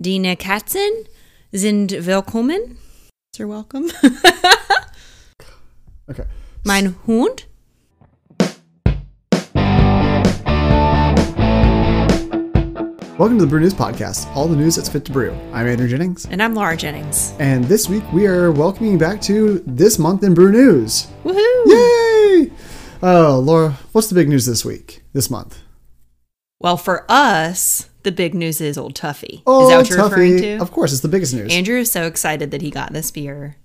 Dina Katzen sind willkommen. You're welcome. Okay. mein Hund. Welcome to the Brew News Podcast, all the news that's fit to brew. I'm Andrew Jennings, And I'm Laura Jennings. and this week we are welcoming you back to This Month in Brew News. Woohoo! Yay! Oh, Laura, what's the big news this week, this month? Well, for us, the big news is Old Tuffy. Oh, is that what you're Tuffy. referring to? Of course, it's the biggest news. Andrew is so excited that he got this beer.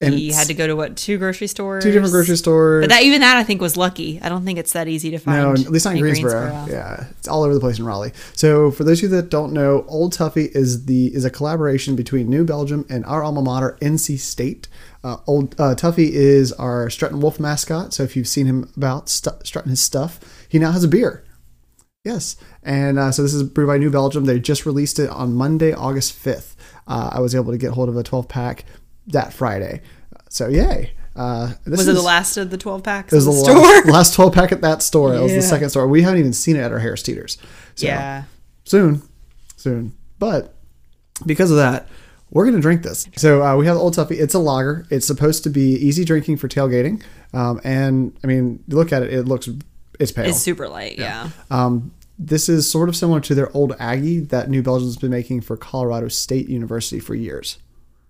And he had to go to what two grocery stores? two different grocery stores. But that even that I think was lucky. I don't think it's that easy to find. No, at least not in Greensboro. Yeah, it's all over the place in Raleigh. So, for those of you that don't know, Old Tuffy is the is a collaboration between New Belgium and our alma mater, NC State. Uh, Old uh, Tuffy is our Strutting Wolf mascot. So, if you've seen him about stu strutting his stuff, he now has a beer. Yes, and uh, so this is brewed by New Belgium. They just released it on Monday, August fifth. Uh, I was able to get hold of a twelve pack that Friday. So, yay! Uh, this Was it is- the last of the twelve packs? it was the the store? last, last 12 pack at that store. It was the second store. We haven't even seen it at our Harris Teeters. So yeah. soon, soon. But because of that, we're going to drink this. So uh, we have Old Tuffy. It's a lager. It's supposed to be easy drinking for tailgating. Um, and I mean, look at it, it looks, it's pale. It's super light. Yeah. Um, this is sort of similar to their old Aggie that New Belgium's been making for Colorado State University for years.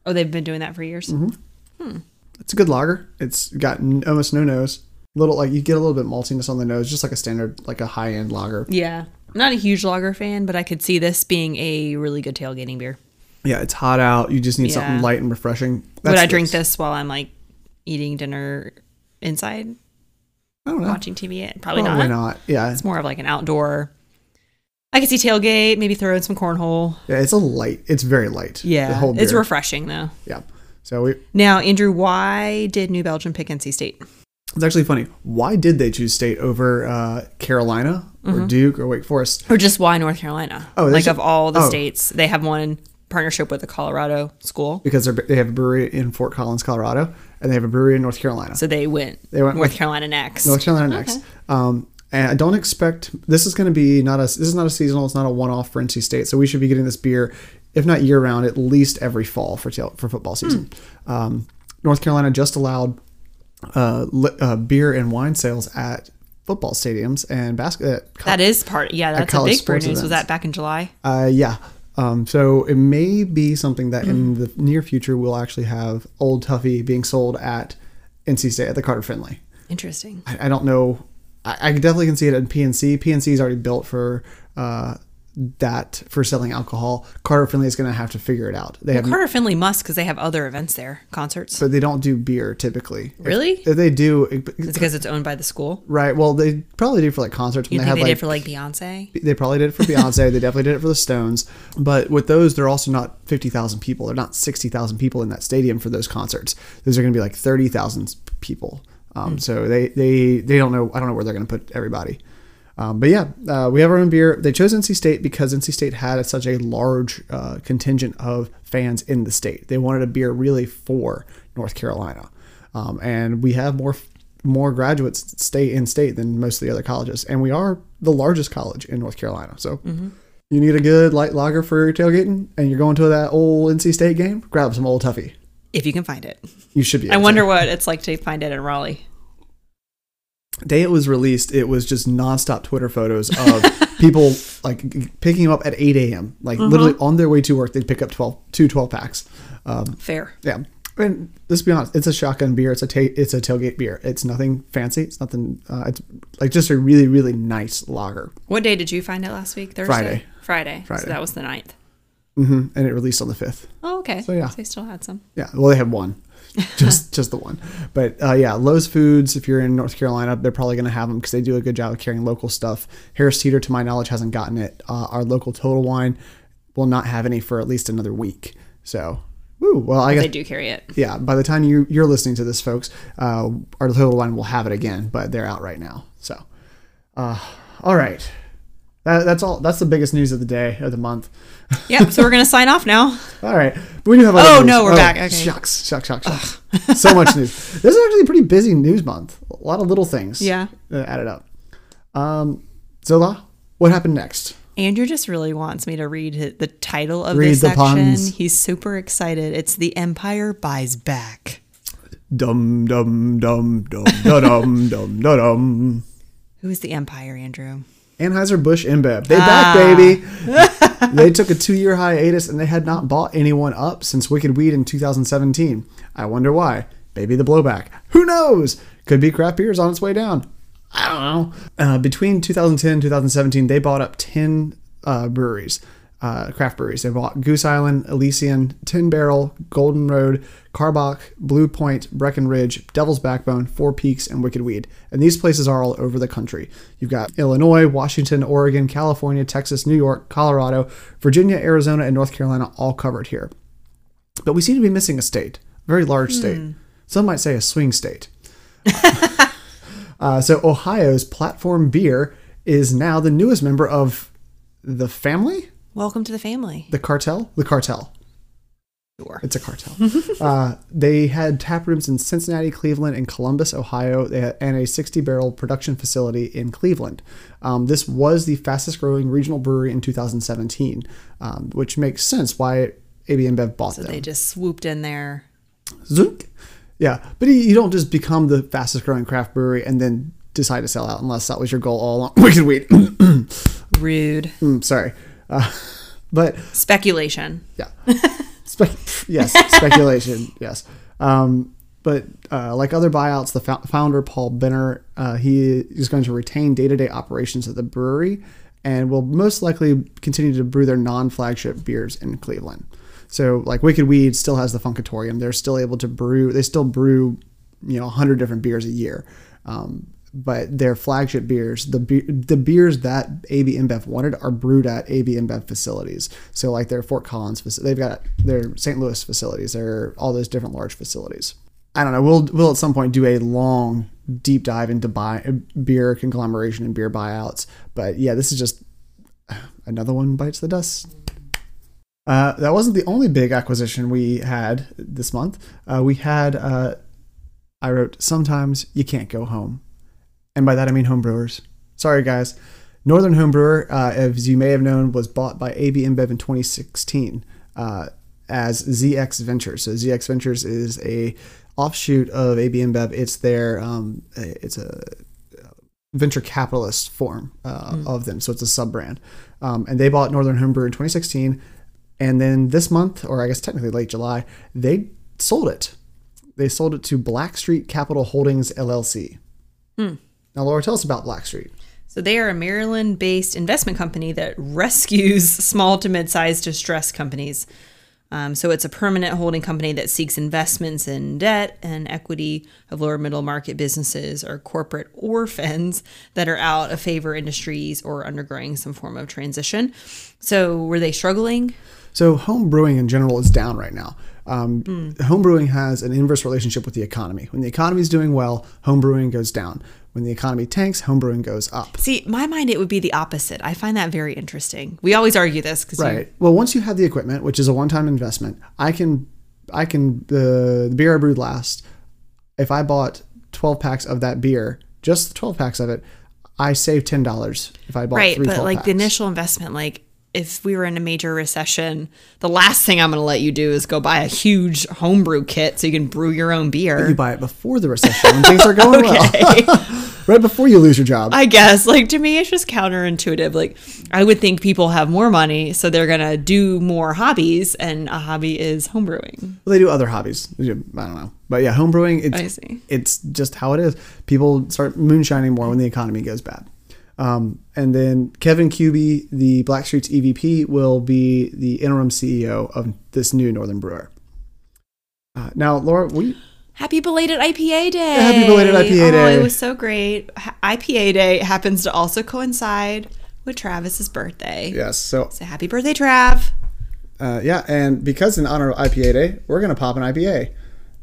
Oh, they've been doing that for years. Mm-hmm. It's a good lager. It's got n- almost no nose. Little like you get a little bit maltiness on the nose, just like a standard, like a high end lager. Yeah. I'm not a huge lager fan, but I could see this being a really good tailgating beer. Yeah, it's hot out. You just need something light and refreshing. Would That's I drink this while I'm like eating dinner inside, I don't know. watching TV? Probably, Probably not. not. Yeah, It's more of like an outdoor. I could see tailgate, maybe throw in some cornhole. yeah. It's a light. It's very light. Yeah, it's refreshing though. yeah. So we, Now, Andrew, why did New Belgium pick NC State? it's actually funny. Why did they choose state over uh, Carolina or Duke or Wake Forest? Or just why North Carolina? Oh, like there's- of all the oh. states, they have one partnership with a Colorado school, Because they're, they have a brewery in Fort Collins, Colorado, and they have a brewery in North Carolina. so they went. They went North Carolina next. North Carolina next. Um, and I don't expect this is going to be not a this is not a seasonal. It's not a one off for NC State. So we should be getting this beer, if not year round, at least every fall for tail, for football season. Um, North Carolina just allowed uh, li- uh, beer and wine sales at football stadiums and basket. that is part. Yeah, that's a big news. Was that back in July? Uh, yeah. Um, so it may be something that in the near future we'll actually have Old Tuffy being sold at NC State at the Carter Finley. Interesting. I, I don't know. I, I definitely can see it in PNC. PNC is already built for uh, that for selling alcohol. Carter Finley is going to have to figure it out. They have, Carter Finley must because they have other events there, concerts. but they don't do beer typically. Really? If, they do, it- It's because it's owned by the school. right? Well, they probably do for like concerts when You they have they like did it for like Beyonce? they probably did it for Beyonce. they definitely did it for the Stones. But with those, they're also not fifty thousand people. They're not sixty thousand people in that stadium for those concerts. Those are going to be like thirty thousand people. Um, So they they they don't know. I don't know where they're going to put everybody. Um, but yeah, uh, we have our own beer. They chose NC State because NC State had such a large uh, contingent of fans in the state. They wanted a beer really for North Carolina, um, and we have more more graduates stay in state than most of the other colleges, and we are the largest college in North Carolina. So you need a good light lager for your tailgating, and you're going to that old NC State game. Grab some old Tuffy if you can find it. You should be. I wonder what it's like to find it in Raleigh. Day it was released, it was just nonstop Twitter photos of people like picking them up at 8 a.m. Like mm-hmm. literally on their way to work, they'd pick up 12, two 12 packs. Um, Fair. Yeah. And let's be honest, it's a shotgun beer. It's a ta- it's a tailgate beer. It's nothing fancy. It's nothing. Uh, it's like just a really really nice lager. What day did you find it last week? Thursday. Friday. Friday. Friday. So that was the 9th. Mm-hmm. And it released on the fifth. Oh, okay. So yeah, they still had some. Yeah, well, they had one, just just the one. But uh, yeah, Lowe's Foods. If you're in North Carolina, they're probably going to have them because they do a good job of carrying local stuff. Harris Teeter, to my knowledge, hasn't gotten it. Uh, our local Total Wine will not have any for at least another week. So Ooh, well, I guess they do carry it. Yeah, by the time you you're listening to this, folks, uh, our little one will have it again, but they're out right now. So, uh, all right. That, that's all. That's the biggest news of the day of the month. Yep. So we're gonna sign off now. All right, but we do have. Oh, news. no, we're back. Okay. Shucks, shucks, shucks, shucks. so much news. This is actually a pretty busy news month. A lot of little things. Yeah. added up. Um, Zola, what happened next? Andrew just really wants me to read the title of Read this the section. puns. He's super excited. It's The Empire Buys Back. Dum dum dum dum dum dum da dum. Who is the Empire, Andrew? Anheuser Busch InBev. They Ah. back, baby. they took a two-year hiatus and they had not bought anyone up since Wicked Weed in 2017. I wonder why. Maybe the blowback. Who knows? Could be craft beers on its way down. I don't know. Uh, between 2010 and 2017, they bought up 10 uh, breweries, uh, craft breweries. They bought Goose Island, Elysian, 10 Barrel, Golden Road, Karbach, Blue Point, Breckenridge, Devil's Backbone, Four Peaks, and Wicked Weed. And these places are all over the country. You've got Illinois, Washington, Oregon, California, Texas, New York, Colorado, Virginia, Arizona, and North Carolina all covered here. But we seem to be missing a state, a very large state. Some might say a swing state. uh, so Ohio's platform beer is now the newest member of the family, Welcome to the family. the cartel, the cartel. Sure. It's a cartel. uh, they had tap rooms in Cincinnati, Cleveland, and Columbus, Ohio, they had, and a 60 barrel production facility in Cleveland. Um, this was the fastest growing regional brewery in 2017, um, which makes sense why AB InBev bought So them. they just swooped in there. Zunk. Yeah, but you- you don't just become the fastest growing craft brewery and then decide to sell out unless that was your goal all along. Wicked weed. Rude. Mm, sorry, uh, but Speculation. yeah, Spe- yes, speculation. Yes, um, but uh, like other buyouts, the fou- founder Paul Benner, uh, he is going to retain day to day operations at the brewery and will most likely continue to brew their non flagship beers in Cleveland. So, like Wicked Weed still has the Funkatorium. They're still able to brew. They still brew, you know, hundred different beers a year. Um, but their flagship beers, the be- the beers that AB InBev wanted, are brewed at AB InBev facilities. So, like their Fort Collins, they've got their St. Louis facilities. They're all those different large facilities. I don't know. We'll we'll at some point do a long deep dive into buy beer conglomeration and beer buyouts. But yeah, this is just another one bites the dust. Uh, that wasn't the only big acquisition we had this month. Uh, we had, uh, I wrote, sometimes you can't go home. And by that I mean homebrewers. Sorry, guys. Northern Homebrewer, uh, as you may have known, was bought by AB InBev in 2016 uh, as ZX Ventures. So ZX Ventures is a offshoot of AB InBev. It's their, um, it's a venture capitalist form uh, of them. So it's a sub brand. Um, and they bought Northern Homebrew in 2016. And then this month, or I guess technically late July, they sold it. They sold it to Blackstreet Capital Holdings LLC. Now, Laura, tell us about Blackstreet. So they are a Maryland-based investment company that rescues small to mid-sized distressed companies. Um, so it's a permanent holding company that seeks investments in debt and equity of lower middle market businesses or corporate orphans that are out of favor industries or undergoing some form of transition. So were they struggling? So, home brewing in general is down right now. Um, Home brewing has an inverse relationship with the economy. When the economy is doing well, home brewing goes down. When the economy tanks, home brewing goes up. See, my mind it would be the opposite. I find that very interesting. We always argue this because Right. Well, once you have the equipment, which is a one-time investment, I can, I can the, the beer I brewed last. If I bought twelve packs of that beer, just the twelve packs of it, I save ten dollars. If I bought right three but 12 like the initial investment like if we were in a major recession the last thing i'm going to let you do is go buy a huge homebrew kit so you can brew your own beer. you buy it before the recession when things are going well, right before you lose your job. i guess like to me it's just counterintuitive like i would think people have more money so they're going to do more hobbies and a hobby is homebrewing Well, they do other hobbies. I don't know, but yeah, homebrewing. It's, I see. It's just how it is. People start moonshining more when the economy goes bad. Um, and then Kevin Cuby, the Blackstreet's EVP, will be the interim CEO of this new Northern Brewer. Uh, now, Laura, we Happy belated IPA day. happy belated IPA Oh, day. it was so great. IPA day happens to also coincide with Travis's birthday. yes, so So happy birthday, Trav. uh, yeah, and because in honor of IPA Day, we're gonna pop an IPA.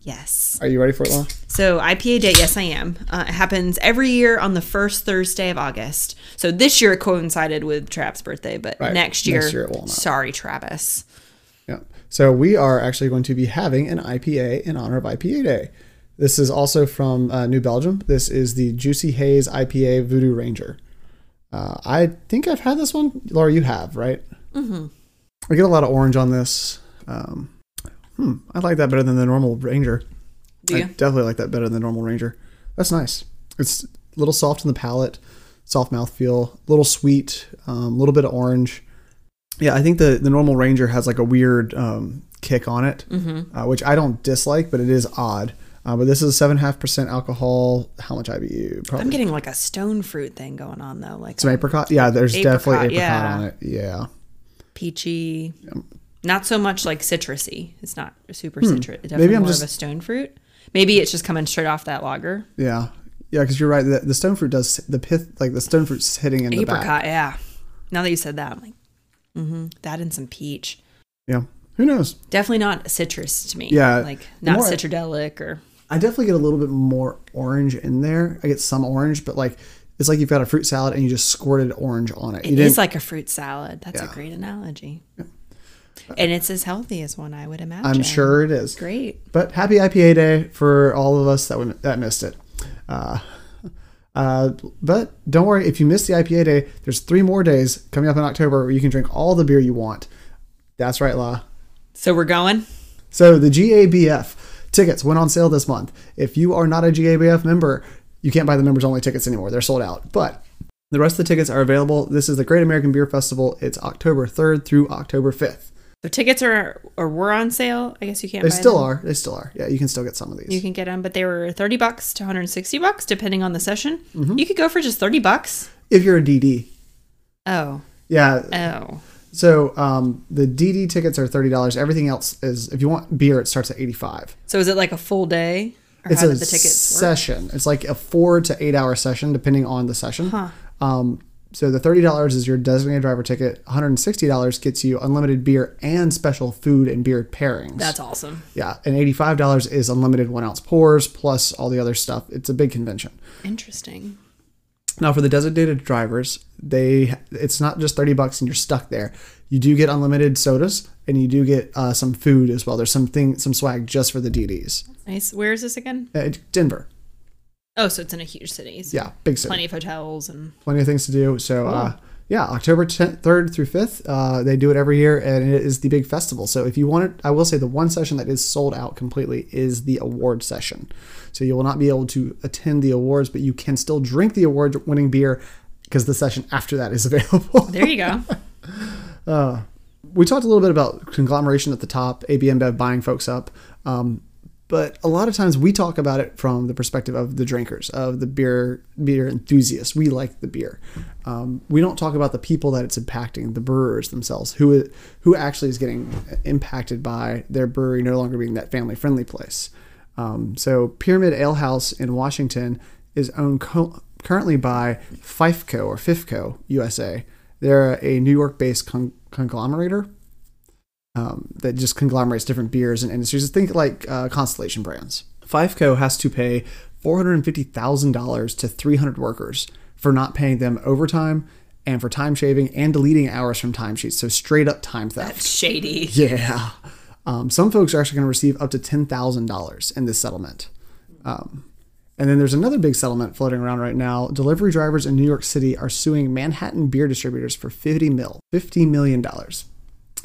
Yes. Are you ready for it, Laura? So IPA Day, yes, I am. Uh, it happens every year on the first Thursday of August. So this year it coincided with Trav's birthday, but Right. next year, Next year it will not. sorry, Travis. Yeah. So we are actually going to be having an IPA in honor of IPA Day. This is also from uh, New Belgium. This is the Juicy Haze IPA Voodoo Ranger. Uh, I think I've had this one. Laura, you have, right? Mm-hmm. I get a lot of orange on this. Um, hmm, I like that better than the normal Ranger. Do I definitely like that better than the normal Ranger. That's nice. It's a little soft in the palate, soft mouthfeel, a little sweet, a um, little bit of orange. Yeah, I think the, the normal Ranger has like a weird um, kick on it, Mm-hmm. uh, which I don't dislike, but it is odd. Uh, but this is seven half percent alcohol. How much IBU? Probably I'm getting like a stone fruit thing going on though, like some apricot. Yeah, there's definitely Apricot, apricot yeah. on it. Yeah, peachy. Not so much like citrusy. It's not super citrus. It's definitely Hmm. Maybe I'm more just- of a stone fruit. Maybe it's just coming straight off that lager. yeah, yeah. Because you're right. The, the stone fruit does the pith, like the stone fruit's hitting in the Apricot, back. yeah. Now that you said that, I'm like, mm-hmm. That and some peach. Yeah, who knows? Definitely not citrus to me. Yeah, Like not more citradelic or I definitely get a little bit more orange in there. I get some orange, but like it's like you've got a fruit salad and you just squirted orange on it. It you is like a fruit salad. That's a great analogy. And it's as healthy as one, I would imagine. I'm sure it is. Great. But happy IPA day for all of us that we, that missed it. Uh, uh, but don't worry, if you missed the IPA day, there's three more days coming up in October where you can drink all the beer you want. That's right, La. So we're going. So the GABF tickets went on sale this month. If you are not a GABF member, you can't buy the members only tickets anymore. They're sold out. But the rest of the tickets are available. This is the Great American Beer Festival. It's October 3rd through October 5th. The tickets are or were on sale. I guess you can't. They still them. are. They still are. Yeah, you can still get some of these. You can get them, but they were thirty bucks to 160 bucks, depending on the session. Mm-hmm. You could go for just 30 bucks. if you're a DD. Oh, Yeah. oh, So um, the DD tickets are thirty dollars. Everything else is if you want beer, it starts at eighty five. so is it like a full day? Or It's how a tickets work? session. It's like a four to eight hour session, depending on the session. Huh. Um, so the thirty dollars is your designated driver ticket. One hundred and sixty dollars gets you unlimited beer and special food and beer pairings. That's awesome. yeah, and eighty five dollars is unlimited one ounce pours plus all the other stuff. It's a big convention. Interesting. Now for the designated drivers, they it's not just thirty bucks and you're stuck there. You do get unlimited sodas and you do get uh, some food as well. There's something some swag just for the DDs. Nice. Where is this again? Uh, Denver, Oh, so it's in a huge city. So yeah, big city. Plenty of hotels and plenty of things to do. So, uh, yeah, October 10th, 3rd through 5th, uh, they do it every year, and it is the big festival. So, if you want it, I will say the one session that is sold out completely is the award session. So, you will not be able to attend the awards, but you can still drink the award winning beer because the session after that is available. there you go. we talked a little bit about conglomeration at the top, AB InBev buying folks up. Um, but a lot of times we talk about it from the perspective of the drinkers, of the beer beer enthusiasts. We like the beer. Um, we don't talk about the people that it's impacting, the brewers themselves, who who actually is getting impacted by their brewery no longer being that family friendly place. Um, so Pyramid Ale House in Washington is owned co- currently by Fifeco or Fifco USA. They're a New York based con- conglomerator um, that just conglomerates different beers and industries. Think like uh, Constellation Brands. Fifeco has to pay $450,000 to 300 workers for not paying them overtime and for time shaving and deleting hours from timesheets. So straight up time theft. That's shady. Yeah. Um, some folks are actually going to receive up to $10,000 in this settlement. Um, and then there's another big settlement floating around right now. Delivery drivers in New York City are suing Manhattan beer distributors for 50 mil, $50 million.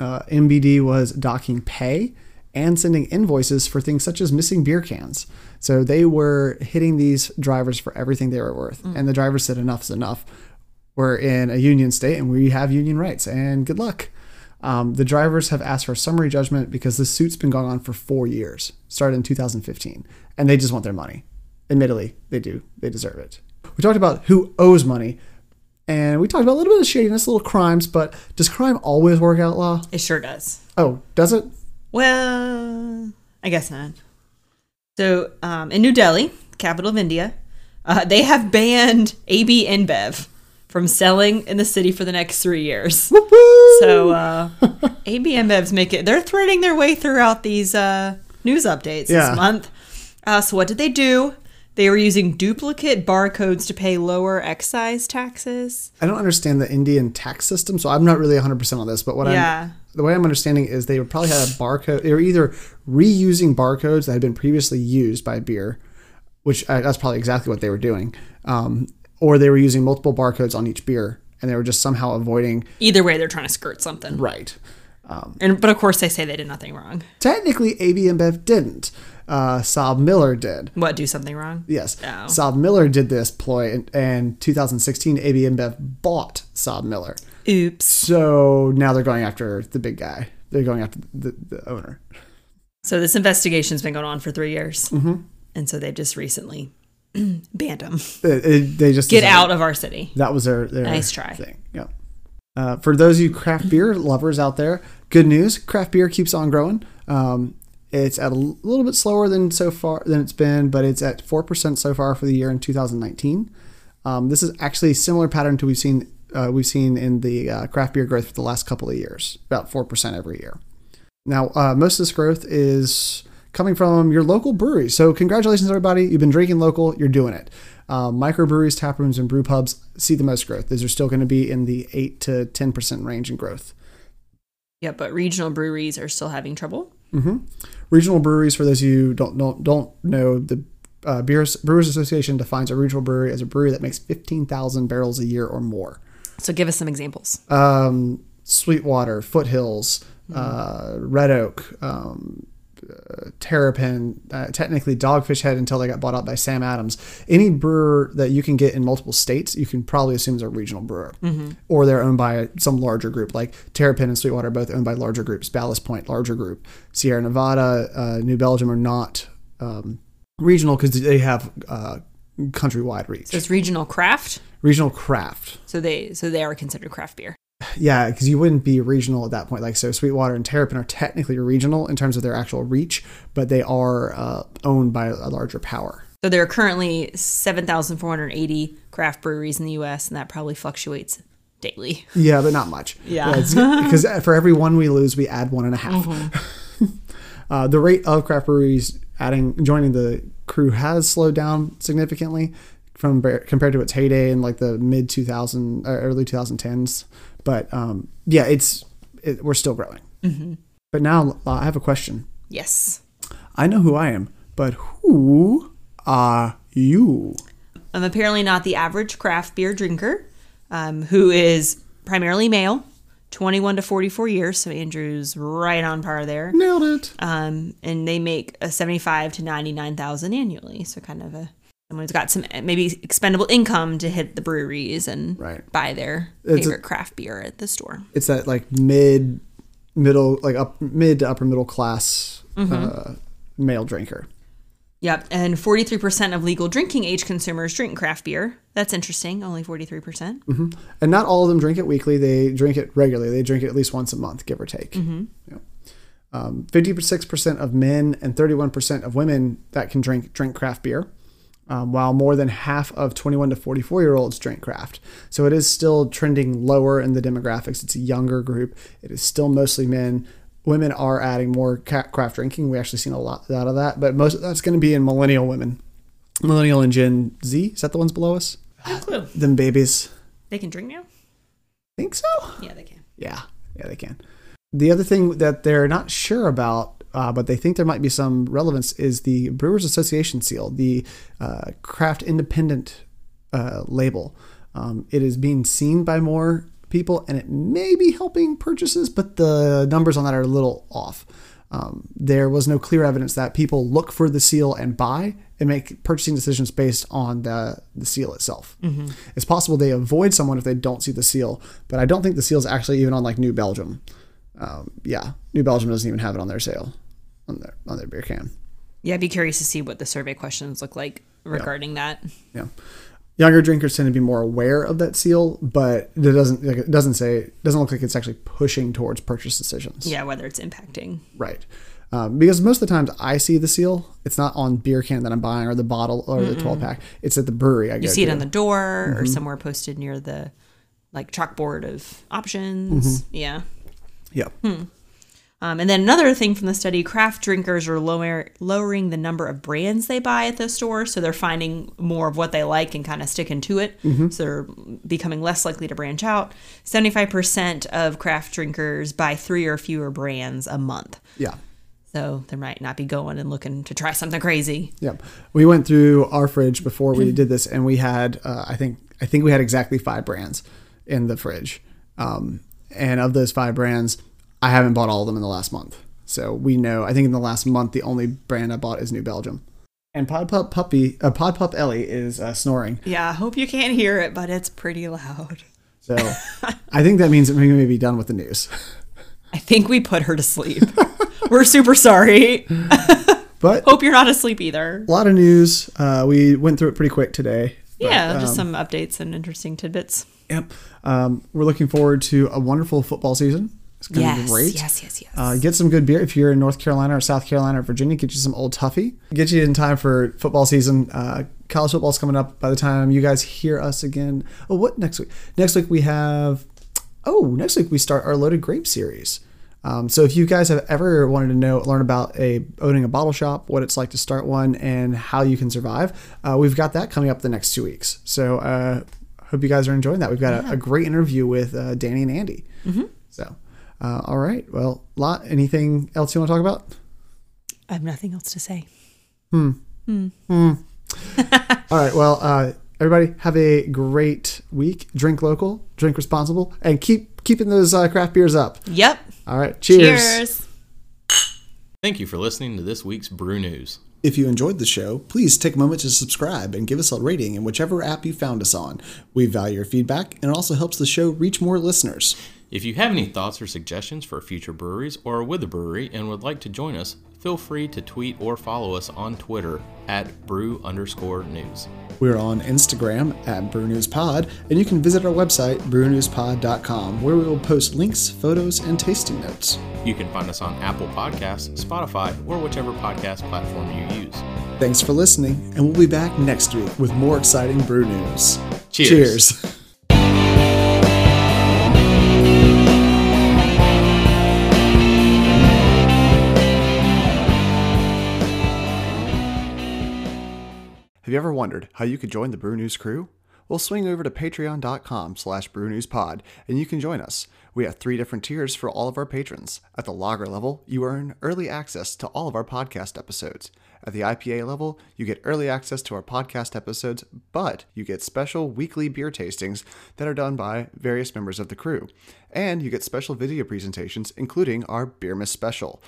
Uh, MBD was docking pay and sending invoices for things such as missing beer cans. So they were hitting these drivers for everything they were worth. And the drivers said, enough's enough. We're in a union state and we have union rights, and good luck. Um, the drivers have asked for a summary judgment because this suit's been going on for four years, started in 2015, and they just want their money. Admittedly, they do. They deserve it. We talked about who owes money, and we talked about a little bit of shadiness, little crimes, but does crime always work out, Law? It sure does. Oh, does it? Well, I guess not. So, um, in New Delhi, capital of India, uh, they have banned AB InBev from selling in the city for the next three years. Woo! So, uh, AB InBev's make it. They're threading their way throughout these uh, news updates Yeah. this month. Uh, so, what did they do? They were using duplicate barcodes to pay lower excise taxes. I don't understand the Indian tax system, so I'm not really 100% on this, but what Yeah. I'm the way I'm understanding is they probably had a barcode. They were either reusing barcodes that had been previously used by beer, which uh, that's probably exactly what they were doing, um, or they were using multiple barcodes on each beer and they were just somehow avoiding Either way, they're trying to skirt something. right. And but of course, they say they did nothing wrong. Technically, AB InBev didn't. Uh, SABMiller did. What? Do something wrong? Yes, Oh. SABMiller did this ploy, and, and 2016 AB InBev bought SABMiller. Oops. So now they're going after the big guy. They're going after the, the owner. So this investigation's been going on for three years, mm-hmm. and so they've just recently banned them. It- it- they just Get decided- out of our city. That was their, their Nice try. thing. Yeah. Uh, for those of you craft beer lovers out there, good news: craft beer keeps on growing. Um, it's at a little bit slower than so far than it's been, but it's at four percent so far for the year in 2019. Um, this is actually a similar pattern to we've seen uh, we've seen in the uh, craft beer growth for the last couple of years, about four percent every year. Now, uh, most of this growth is coming from your local breweries. So, congratulations, everybody. You've been drinking local, you're doing it. Uh, microbreweries, tap rooms, and brew pubs see the most growth. These are still going to be in the 8 to 10% range in growth. Yeah, but regional breweries are still having trouble. Mm-hmm. Regional breweries, for those of you who don't, don't, don't know, the uh, Beers, Brewers Association defines a regional brewery as a brewery that makes 15,000 barrels a year or more. So give us some examples. um, Sweetwater, Foothills, uh, Red Oak, um, uh, Terrapin, uh, technically Dogfish Head until they got bought out by Sam Adams. Any brewer that you can get in multiple states, you can probably assume is a regional brewer, or they're owned by some larger group. Like Terrapin and Sweetwater are both owned by larger groups. Ballast Point, larger group. Sierra Nevada, uh, New Belgium are not um, regional because they have uh, countrywide reach. So it's regional craft. Regional craft. So they so they are considered craft beer. Yeah, because you wouldn't be regional at that point. Like, so Sweetwater and Terrapin are technically regional in terms of their actual reach, but they are uh, owned by a larger power. So there are currently seven thousand four hundred eighty craft breweries in the U.S., and that probably fluctuates daily. Yeah, but not much. Yeah. Because for every one we lose, we add one and a half. uh, the rate of craft breweries adding joining the crew has slowed down significantly from compared to its heyday in like the mid 2000 uh, early 2010s. But um, yeah, it's it, we're still growing. But now uh, I have a question. Yes, I know who I am, but who are you? I'm apparently not the average craft beer drinker, um, who is primarily male, twenty-one to forty-four years. So Andrew's right on par there. Nailed it. um, and they make a 75 to 99,000 annually. So kind of a someone who's got some maybe expendable income to hit the breweries and Right. buy their It's a- favorite craft beer at the store. It's that like mid, middle, like up mid to upper middle class uh, male drinker. Yep, and 43% of legal drinking age consumers drink craft beer. That's interesting. Only 43%. And not all of them drink it weekly. They drink it regularly. They drink it at least once a month, give or take. Yeah. Um, 56% of men and 31% of women that can drink drink craft beer, um, while more than half of 21 to 44 year olds drink craft. So it is still trending lower in the demographics. It's a younger group. It is still mostly men. Women are adding more craft drinking. We actually seen a lot out of that, but most of that's going to be in millennial women, millennial and Gen Z. Is that the ones below us? No clue. Them babies. They can drink now? Think so? Yeah, they can. Yeah, yeah, they can. The other thing that they're not sure about, uh, but they think there might be some relevance, is the Brewers Association seal, the uh, craft independent uh, label. Um, it is being seen by more people, and it may be helping purchases, but the numbers on that are a little off. Um, there was no clear evidence that people look for the seal and buy and make purchasing decisions based on the, the seal itself. It's possible they avoid someone if they don't see the seal, but I don't think the seal is actually even on like New Belgium. Um, yeah, New Belgium doesn't even have it on their sale, on their on their beer can. Yeah, I'd be curious to see what the survey questions look like regarding that. Yeah, younger drinkers tend to be more aware of that seal, but it doesn't like, it doesn't say it doesn't look like it's actually pushing towards purchase decisions. Yeah, whether it's impacting. Right. Um, because most of the times I see the seal, it's not on beer can that I'm buying or the bottle or the 12 pack. It's at the brewery I You see it to. on the door or mm-hmm. somewhere posted near the like chalkboard of options. Mm-hmm. Yeah. yeah. Hmm. Um, and then another thing from the study, craft drinkers are lower, lowering the number of brands they buy at the store. So they're finding more of what they like and kind of sticking to it. So they're becoming less likely to branch out. 75% of craft drinkers buy three or fewer brands a month. Yeah. So they might not be going and looking to try something crazy. Yep. We went through our fridge before we did this, and we had, uh, I think, I think we had exactly five brands in the fridge. Um, and of those five brands, I haven't bought all of them in the last month. So we know, I think in the last month, the only brand I bought is New Belgium. And Pod Pup Puppy, uh, Pod Pup Ellie is uh, snoring. Yeah, I hope you can't hear it, but it's pretty loud. So I think that means that we may be done with the news. I think we put her to sleep. We're super sorry. But Hope you're not asleep either. a lot of news. Uh, we went through it pretty quick today. But, Yeah, just um, some updates and interesting tidbits. Yep. Um, we're looking forward to a wonderful football season. It's going to be great. yes, yes, yes. Uh, get some good beer if you're in North Carolina or South Carolina or Virginia. Get you some Old Tuffy. Get you in time for football season. Uh, college football's coming up. By the time you guys hear us again, oh, what next week? Next week we have. Oh, next week we start our Loaded Grape series. Um, so if you guys have ever wanted to know, learn about a owning a bottle shop, what it's like to start one, and how you can survive, uh, we've got that coming up the next two weeks. So uh, hope you guys are enjoying that. We've got a, a great interview with uh, Danny and Andy. So, uh, all right. Well, lot. Anything else you want to talk about? I have nothing else to say. Hmm. Hmm. All right. Well, uh, everybody have a great week. Drink local, drink responsible, and keep keeping those uh, craft beers up. Yep. All right. Cheers. Cheers. Thank you for listening to this week's Brew News. If you enjoyed the show, please take a moment to subscribe and give us a rating in whichever app you found us on. We value your feedback, and it also helps the show reach more listeners. If you have any thoughts or suggestions for future breweries or are with a brewery and would like to join us, feel free to tweet or follow us on Twitter at brew underscore news. We're on Instagram at BrewNewsPod, and you can visit our website, brewnewspod.com, where we will post links, photos, and tasting notes. You can find us on Apple Podcasts, Spotify, or whichever podcast platform you use. Thanks for listening, and we'll be back next week with more exciting brew news. Cheers. Cheers. Have you ever wondered how you could join the Brew News crew? Well, swing over to patreon.com slash brewnewspod and you can join us. We have three different tiers for all of our patrons. At the lager level, you earn early access to all of our podcast episodes. At the IPA level, you get early access to our podcast episodes, but you get special weekly beer tastings that are done by various members of the crew. And you get special video presentations, including our Beer Miss Special.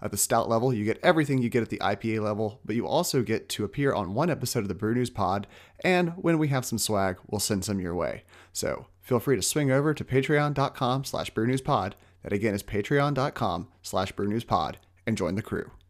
At the stout level, you get everything you get at the IPA level, but you also get to appear on one episode of the Brew News Pod, and when we have some swag, we'll send some your way. So feel free to swing over to patreon.com slash brewnewspod. That again is patreon.com slash brewnewspod and join the crew.